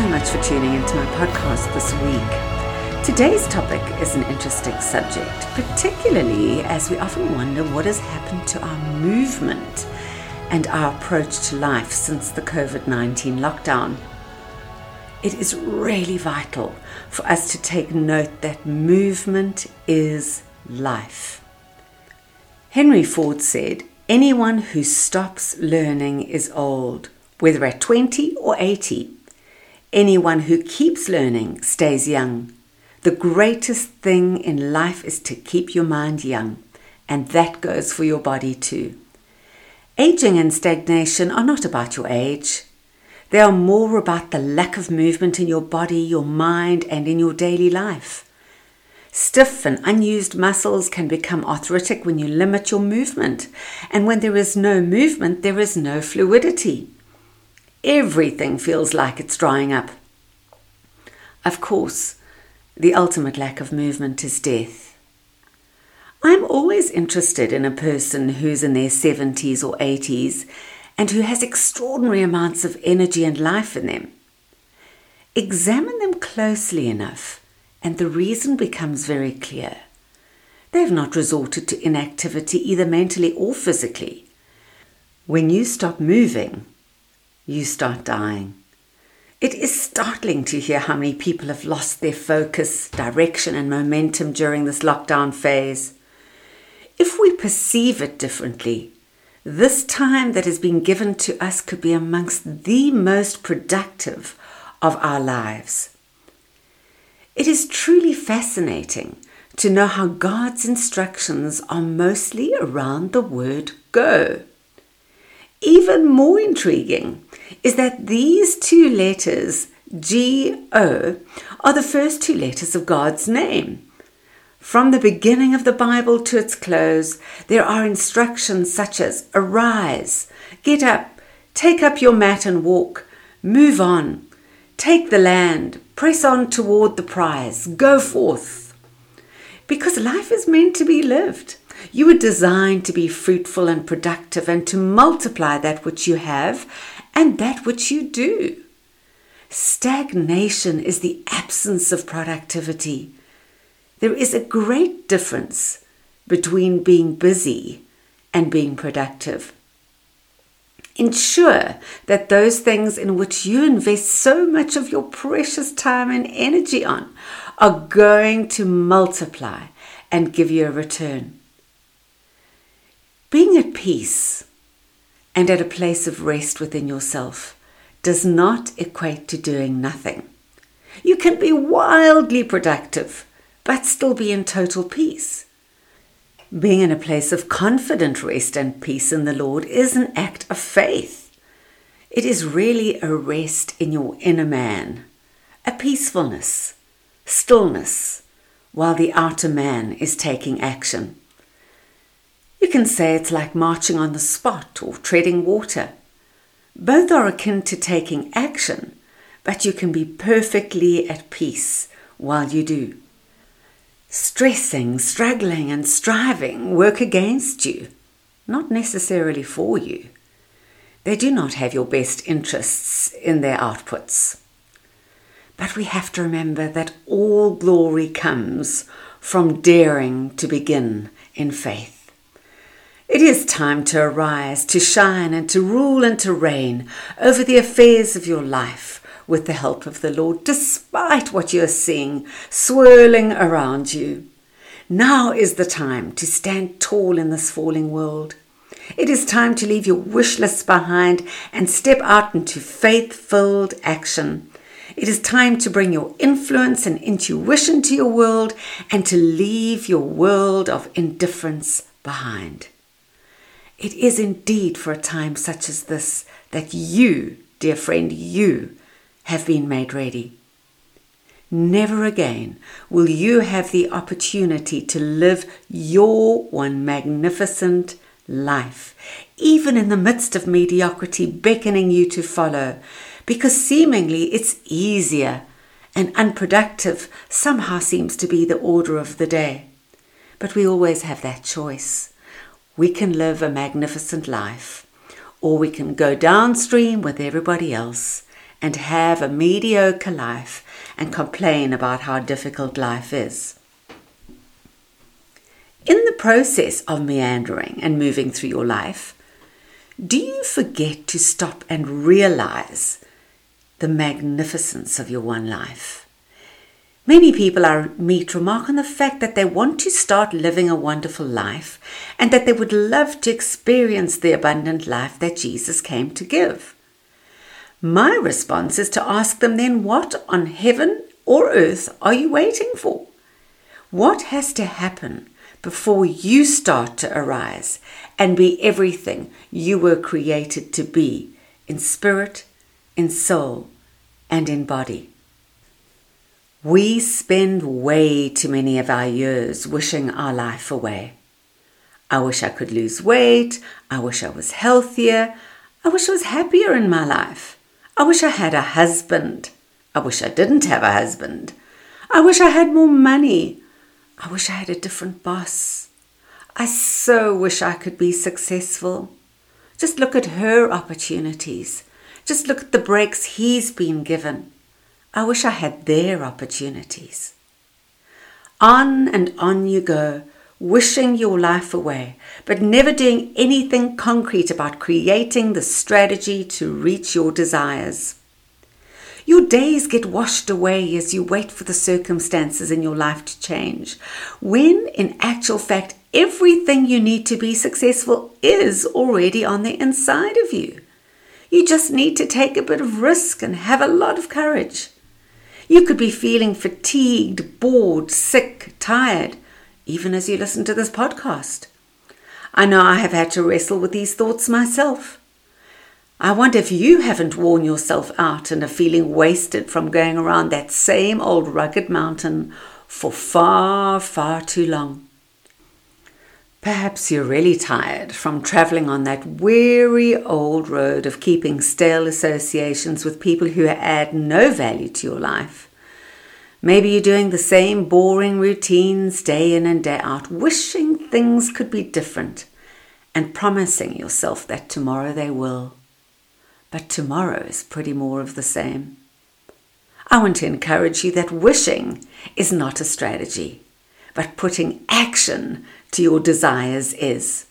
so much for tuning into my podcast this week. Today's topic is an interesting subject, particularly as we often wonder what has happened to our movement and our approach to life since the COVID 19 lockdown. It is really vital for us to take note that movement is life. Henry Ford said, Anyone who stops learning is old, whether at 20 or 80. Anyone who keeps learning stays young. The greatest thing in life is to keep your mind young, and that goes for your body too. Aging and stagnation are not about your age. They are more about the lack of movement in your body, your mind, and in your daily life. Stiff and unused muscles can become arthritic when you limit your movement, and when there is no movement, there is no fluidity. Everything feels like it's drying up. Of course, the ultimate lack of movement is death. I'm always interested in a person who's in their 70s or 80s and who has extraordinary amounts of energy and life in them. Examine them closely enough and the reason becomes very clear. They have not resorted to inactivity either mentally or physically. When you stop moving, you start dying. It is startling to hear how many people have lost their focus, direction, and momentum during this lockdown phase. If we perceive it differently, this time that has been given to us could be amongst the most productive of our lives. It is truly fascinating to know how God's instructions are mostly around the word go. Even more intriguing is that these two letters, G O, are the first two letters of God's name. From the beginning of the Bible to its close, there are instructions such as arise, get up, take up your mat and walk, move on, take the land, Press on toward the prize. Go forth. Because life is meant to be lived. You were designed to be fruitful and productive and to multiply that which you have and that which you do. Stagnation is the absence of productivity. There is a great difference between being busy and being productive. Ensure that those things in which you invest so much of your precious time and energy on are going to multiply and give you a return. Being at peace and at a place of rest within yourself does not equate to doing nothing. You can be wildly productive, but still be in total peace. Being in a place of confident rest and peace in the Lord is an act of faith. It is really a rest in your inner man, a peacefulness, stillness, while the outer man is taking action. You can say it's like marching on the spot or treading water. Both are akin to taking action, but you can be perfectly at peace while you do stressing, struggling, and striving work against you, not necessarily for you. They do not have your best interests in their outputs. But we have to remember that all glory comes from daring to begin in faith. It is time to arise, to shine, and to rule and to reign over the affairs of your life with the help of the Lord, despite what you're seeing swirling around you. Now is the time to stand tall in this falling world. It is time to leave your wish lists behind and step out into faith filled action. It is time to bring your influence and intuition to your world and to leave your world of indifference behind. It is indeed for a time such as this that you, dear friend, you have been made ready. Never again will you have the opportunity to live your one magnificent life, even in the midst of mediocrity beckoning you to follow, because seemingly it's easier and unproductive somehow seems to be the order of the day. But we always have that choice. We can live a magnificent life, or we can go downstream with everybody else and have a mediocre life and complain about how difficult life is. In the process of meandering and moving through your life, do you forget to stop and realize the magnificence of your one life? Many people I meet remark on the fact that they want to start living a wonderful life and that they would love to experience the abundant life that Jesus came to give. My response is to ask them then, what on heaven or earth are you waiting for? What has to happen before you start to arise and be everything you were created to be in spirit, in soul, and in body? We spend way too many of our years wishing our life away. I wish I could lose weight. I wish I was healthier. I wish I was happier in my life. I wish I had a husband. I wish I didn't have a husband. I wish I had more money. I wish I had a different boss. I so wish I could be successful. Just look at her opportunities. Just look at the breaks he's been given. I wish I had their opportunities. On and on you go, wishing your life away, but never doing anything concrete about creating the strategy to reach your desires. Your days get washed away as you wait for the circumstances in your life to change, when in actual fact, everything you need to be successful is already on the inside of you. You just need to take a bit of risk and have a lot of courage. You could be feeling fatigued, bored, sick, tired, even as you listen to this podcast. I know I have had to wrestle with these thoughts myself. I wonder if you haven't worn yourself out and are feeling wasted from going around that same old rugged mountain for far, far too long. Perhaps you're really tired from travelling on that weary old road of keeping stale associations with people who add no value to your life. Maybe you're doing the same boring routines day in and day out, wishing things could be different and promising yourself that tomorrow they will but tomorrow is pretty more of the same. I want to encourage you that wishing is not a strategy, but putting action to your desires is.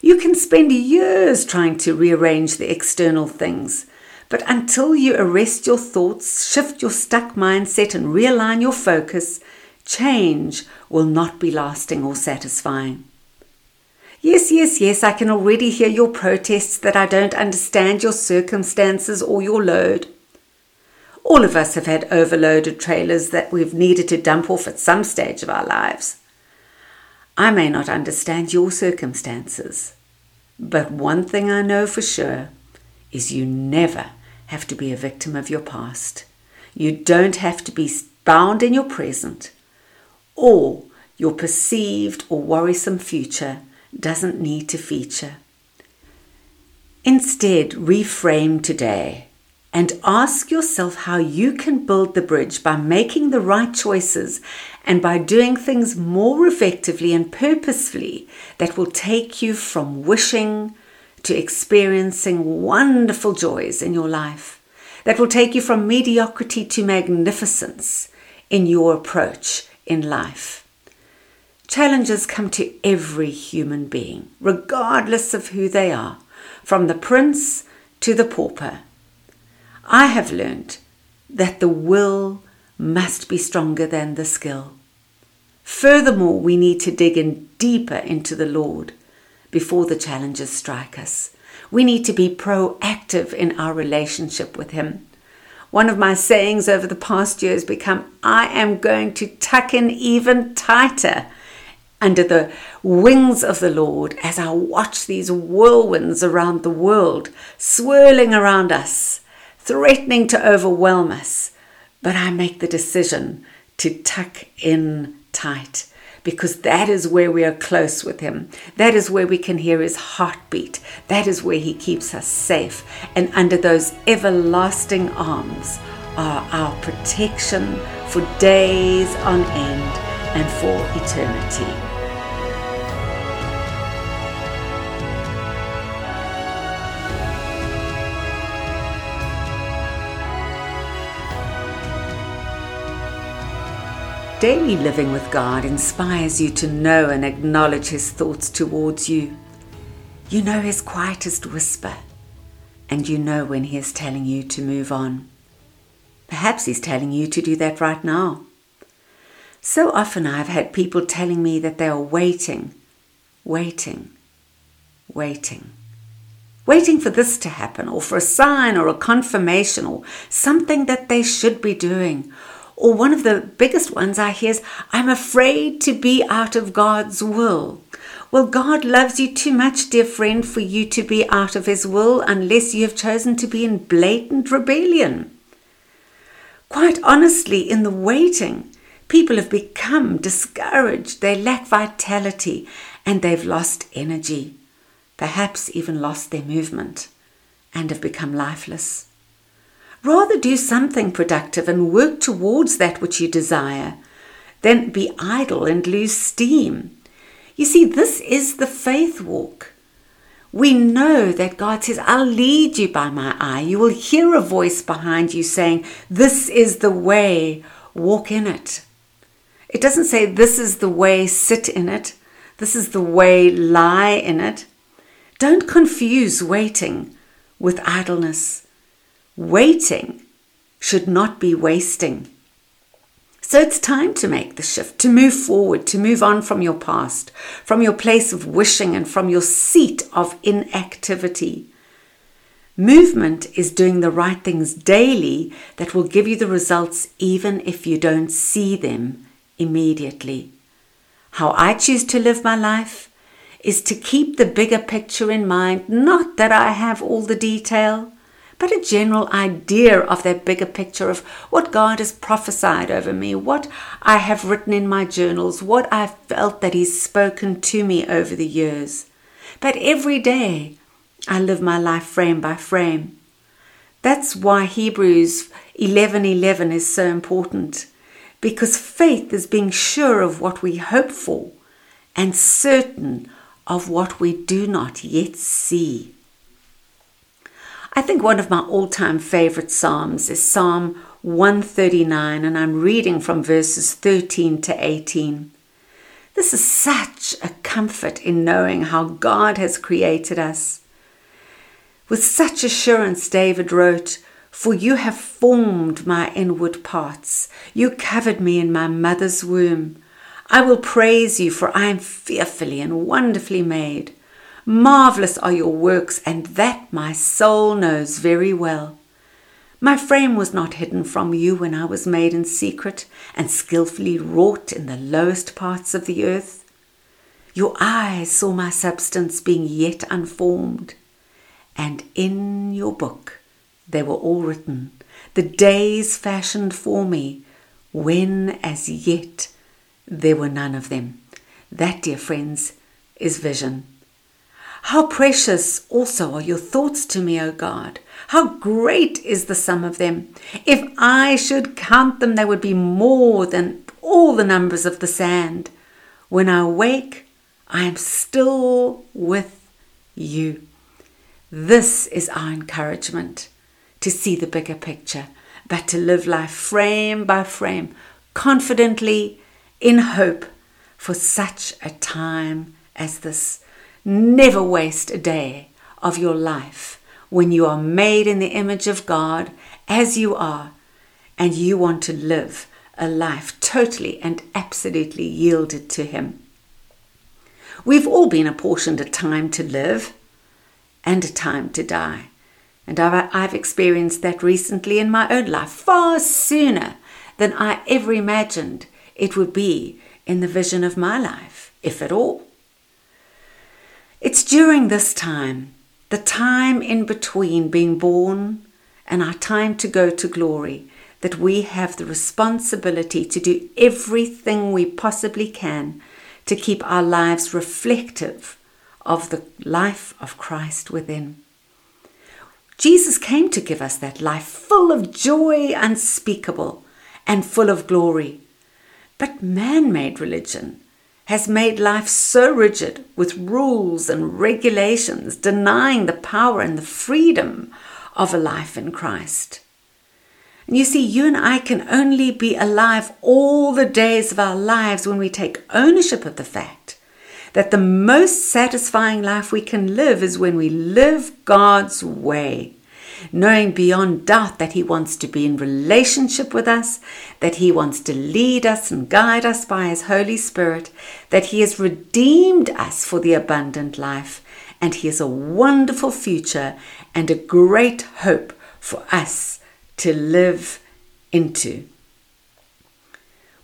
You can spend years trying to rearrange the external things, but until you arrest your thoughts, shift your stuck mindset, and realign your focus, change will not be lasting or satisfying. Yes, yes, yes, I can already hear your protests that I don't understand your circumstances or your load. All of us have had overloaded trailers that we've needed to dump off at some stage of our lives. I may not understand your circumstances, but one thing I know for sure is you never have to be a victim of your past. You don't have to be bound in your present or your perceived or worrisome future doesn't need to feature. Instead, reframe today and ask yourself how you can build the bridge by making the right choices and by doing things more effectively and purposefully that will take you from wishing to experiencing wonderful joys in your life, that will take you from mediocrity to magnificence in your approach in life. Challenges come to every human being, regardless of who they are, from the prince to the pauper. I have learned that the will must be stronger than the skill. Furthermore, we need to dig in deeper into the Lord before the challenges strike us. We need to be proactive in our relationship with Him. One of my sayings over the past year has become I am going to tuck in even tighter under the wings of the Lord as I watch these whirlwinds around the world swirling around us, threatening to overwhelm us. But I make the decision to tuck in tight because that is where we are close with Him. That is where we can hear His heartbeat. That is where He keeps us safe. And under those everlasting arms are our protection for days on end and for eternity. Daily living with God inspires you to know and acknowledge His thoughts towards you. You know His quietest whisper, and you know when He is telling you to move on. Perhaps He's telling you to do that right now. So often I've had people telling me that they are waiting, waiting, waiting. Waiting for this to happen, or for a sign, or a confirmation, or something that they should be doing, or one of the biggest ones I hear is, I'm afraid to be out of God's will. Well, God loves you too much, dear friend, for you to be out of His will unless you have chosen to be in blatant rebellion. Quite honestly, in the waiting, people have become discouraged, they lack vitality, and they've lost energy, perhaps even lost their movement, and have become lifeless. Rather do something productive and work towards that which you desire than be idle and lose steam. You see, this is the faith walk. We know that God says, I'll lead you by my eye. You will hear a voice behind you saying, This is the way, walk in it. It doesn't say, This is the way, sit in it. This is the way, lie in it. Don't confuse waiting with idleness. Waiting should not be wasting. So it's time to make the shift, to move forward, to move on from your past, from your place of wishing and from your seat of inactivity. Movement is doing the right things daily that will give you the results even if you don't see them immediately. How I choose to live my life is to keep the bigger picture in mind, not that I have all the detail, but a general idea of that bigger picture of what God has prophesied over me, what I have written in my journals, what I've felt that He's spoken to me over the years. But every day I live my life frame by frame. That's why Hebrews 11:11 is so important because faith is being sure of what we hope for and certain of what we do not yet see. I think one of my all time favorite Psalms is Psalm 139, and I'm reading from verses 13 to 18. This is such a comfort in knowing how God has created us. With such assurance, David wrote, For you have formed my inward parts, you covered me in my mother's womb. I will praise you, for I am fearfully and wonderfully made. Marvelous are your works, and that my soul knows very well. My frame was not hidden from you when I was made in secret and skilfully wrought in the lowest parts of the earth. Your eyes saw my substance being yet unformed, and in your book they were all written, the days fashioned for me, when as yet there were none of them. That, dear friends, is vision. How precious also are your thoughts to me, O God. How great is the sum of them. If I should count them, they would be more than all the numbers of the sand. When I wake, I am still with you. This is our encouragement to see the bigger picture, but to live life frame by frame, confidently, in hope for such a time as this. Never waste a day of your life when you are made in the image of God as you are and you want to live a life totally and absolutely yielded to Him. We've all been apportioned a time to live and a time to die. And I've, experienced that recently in my own life, far sooner than I ever imagined it would be in the vision of my life, if at all. It's during this time, the time in between being born and our time to go to glory, that we have the responsibility to do everything we possibly can to keep our lives reflective of the life of Christ within. Jesus came to give us that life full of joy unspeakable and full of glory. But man made religion has made life so rigid with rules and regulations, denying the power and the freedom of a life in Christ. And you see, you and I can only be alive all the days of our lives when we take ownership of the fact that the most satisfying life we can live is when we live God's way, knowing beyond doubt that He wants to be in relationship with us, that He wants to lead us and guide us by His Holy Spirit, that He has redeemed us for the abundant life, and He has a wonderful future and a great hope for us to live into.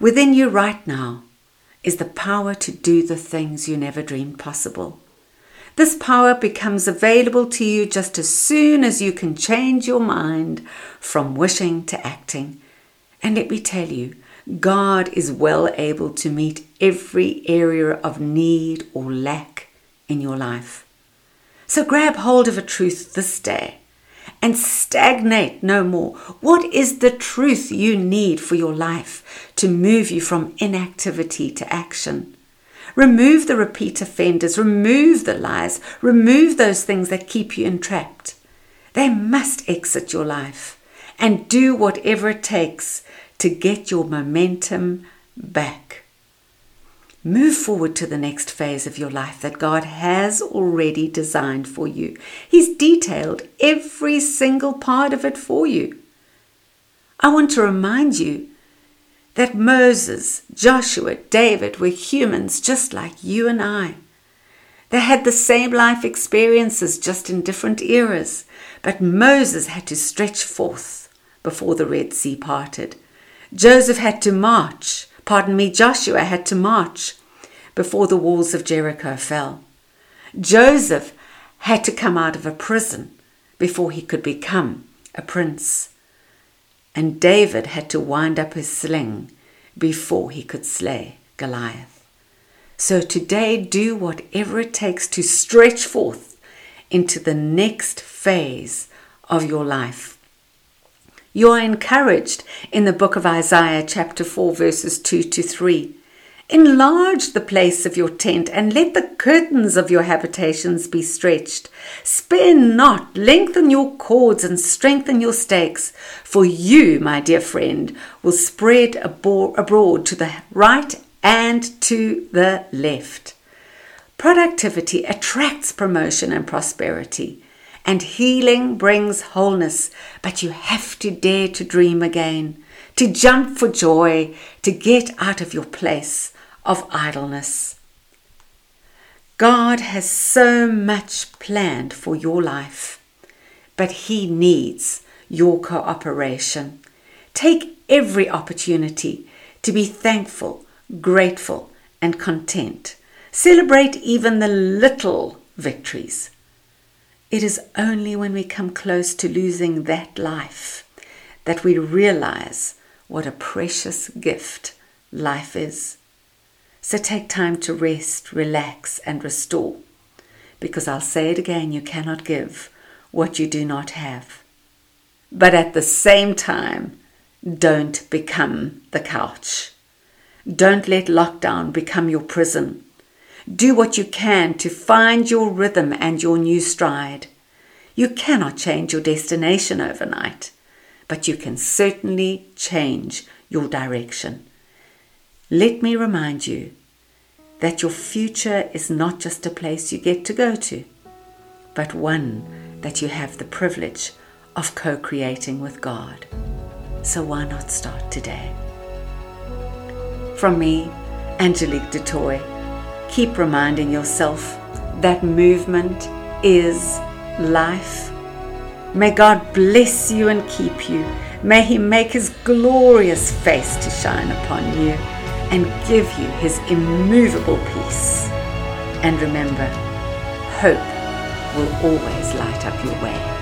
Within you right now is the power to do the things you never dreamed possible. This power becomes available to you just as soon as you can change your mind from wishing to acting. And let me tell you, God is well able to meet every area of need or lack in your life. So grab hold of a truth this day and stagnate no more. What is the truth you need for your life to move you from inactivity to action? Remove the repeat offenders, remove the lies, remove those things that keep you entrapped. They must exit your life and do whatever it takes to get your momentum back. Move forward to the next phase of your life that God has already designed for you. He's detailed every single part of it for you. I want to remind you that Moses, Joshua, David were humans just like you and I. They had the same life experiences, just in different eras. But Moses had to stretch forth before the Red Sea parted. Joseph had to march pardon me, Joshua had to march before the walls of Jericho fell. Joseph had to come out of a prison before he could become a prince. And David had to wind up his sling before he could slay Goliath. So today, do whatever it takes to stretch forth into the next phase of your life. You are encouraged in the book of Isaiah, chapter 4, verses 2 to 3. Enlarge the place of your tent and let the curtains of your habitations be stretched. Spare not, lengthen your cords and strengthen your stakes, for you, my dear friend, will spread abroad to the right and to the left. Productivity attracts promotion and prosperity and healing brings wholeness, but you have to dare to dream again, to jump for joy, to get out of your place of idleness. God has so much planned for your life, but He needs your cooperation. Take every opportunity to be thankful, grateful, and content. Celebrate even the little victories. It is only when we come close to losing that life that we realize what a precious gift life is. So take time to rest, relax, and restore. Because I'll say it again you cannot give what you do not have. But at the same time, don't become the couch. Don't let lockdown become your prison. Do what you can to find your rhythm and your new stride. You cannot change your destination overnight, but you can certainly change your direction. Let me remind you that your future is not just a place you get to go to, but one that you have the privilege of co creating with God. So why not start today? From me, Angelique du Toit keep reminding yourself that movement is life. May God bless you and keep you. May He make His glorious face to shine upon you and give you His immovable peace. And remember, hope will always light up your way.